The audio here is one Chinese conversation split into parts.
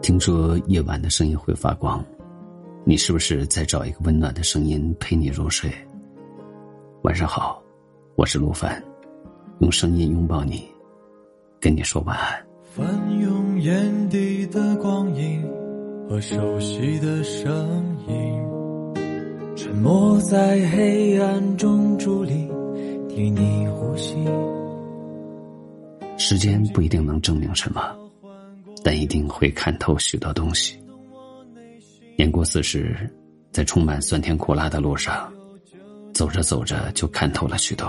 听说夜晚的声音会发光，你是不是在找一个温暖的声音陪你入睡？晚上好，我是陆凡，用声音拥抱你，跟你说晚安。翻涌眼底的光影和熟悉的声音，沉默在黑暗中伫立，听你呼吸。时间不一定能证明什么。但一定会看透许多东西。年过四十，在充满酸甜苦辣的路上，走着走着就看透了许多。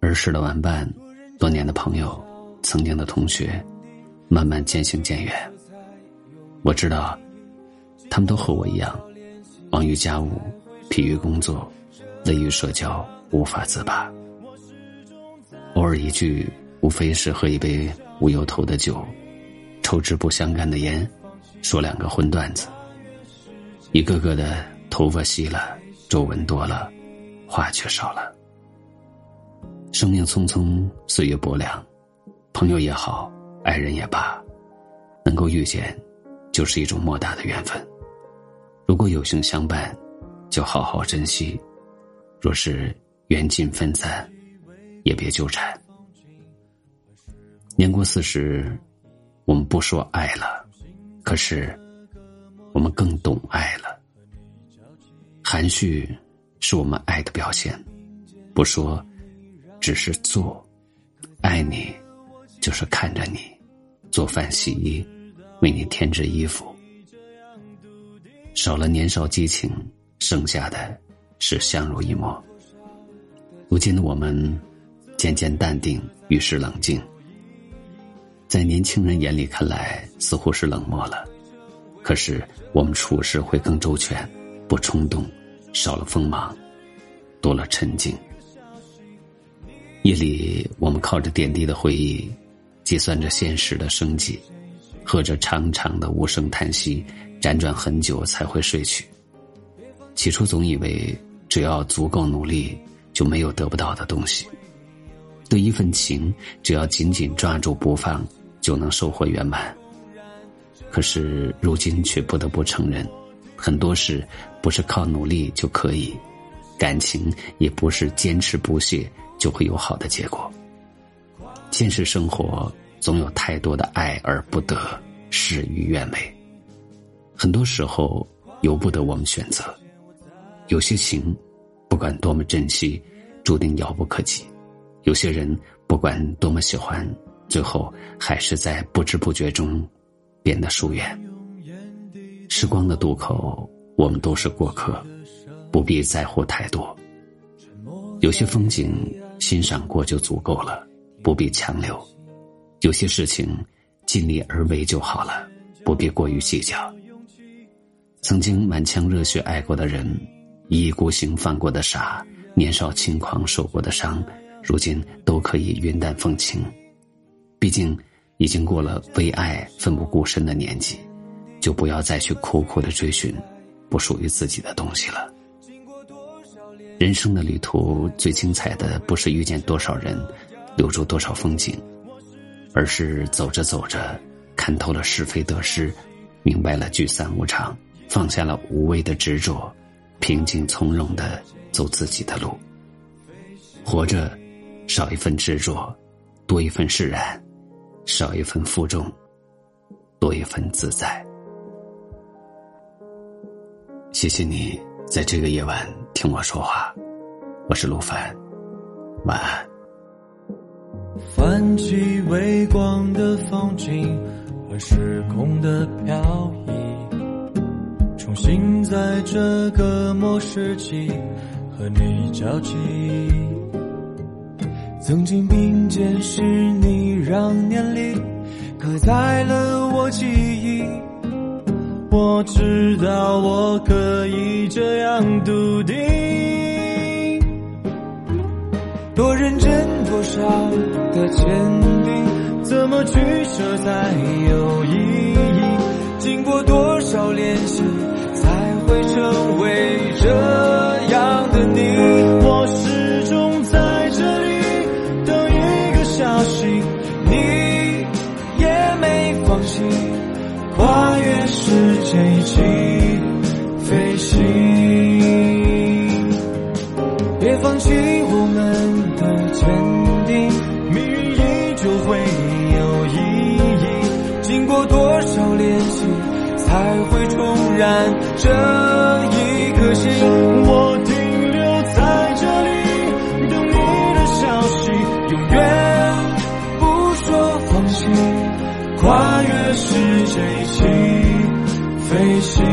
儿时的玩伴，多年的朋友，曾经的同学，慢慢渐行渐远。我知道，他们都和我一样，忙于家务，疲于工作，累于社交，无法自拔。偶尔一句，无非是喝一杯。无由头的酒，抽支不相干的烟，说两个荤段子。一个个的头发稀了，皱纹多了，话却少了。生命匆匆，岁月薄凉，朋友也好，爱人也罢，能够遇见，就是一种莫大的缘分。如果有幸相伴，就好好珍惜；若是缘尽分散，也别纠缠。年过四十，我们不说爱了，可是我们更懂爱了。含蓄是我们爱的表现，不说，只是做。爱你，就是看着你，做饭洗衣，为你添置衣服。少了年少激情，剩下的是相濡以沫。如今的我们，渐渐淡定，遇事冷静。在年轻人眼里看来，似乎是冷漠了；可是我们处事会更周全，不冲动，少了锋芒，多了沉静。夜里，我们靠着点滴的回忆，计算着现实的生计，喝着长长的无声叹息，辗转很久才会睡去。起初总以为，只要足够努力，就没有得不到的东西。对一份情，只要紧紧抓住不放。就能收获圆满。可是如今却不得不承认，很多事不是靠努力就可以，感情也不是坚持不懈就会有好的结果。现实生活总有太多的爱而不得，事与愿违。很多时候由不得我们选择，有些情，不管多么珍惜，注定遥不可及；有些人，不管多么喜欢。最后还是在不知不觉中变得疏远。时光的渡口，我们都是过客，不必在乎太多。有些风景欣赏过就足够了，不必强留；有些事情尽力而为就好了，不必过于计较。曾经满腔热血爱过的人，一意孤行犯过的傻，年少轻狂受过的伤，如今都可以云淡风轻。毕竟，已经过了为爱奋不顾身的年纪，就不要再去苦苦的追寻不属于自己的东西了。人生的旅途最精彩的不是遇见多少人，留住多少风景，而是走着走着，看透了是非得失，明白了聚散无常，放下了无谓的执着，平静从容的走自己的路。活着，少一份执着，多一份释然。少一份负重，多一份自在。谢谢你在这个夜晚听我说话，我是陆凡，晚安。泛起微光的风景和时空的漂移，重新在这个末世纪和你交集。曾经并肩是你，让年龄刻在了我记忆。我知道我可以这样笃定，多认真多少的坚定，怎么取舍才有意义？一起飞行。别放弃我们的坚定，命运依旧会有意义。经过多少练习，才会重燃这一颗心。我停留在这里，等你的消息，永远不说放弃，跨越世界一起飞行，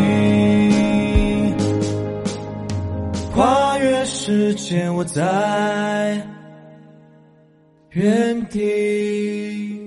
跨越时间，我在原地。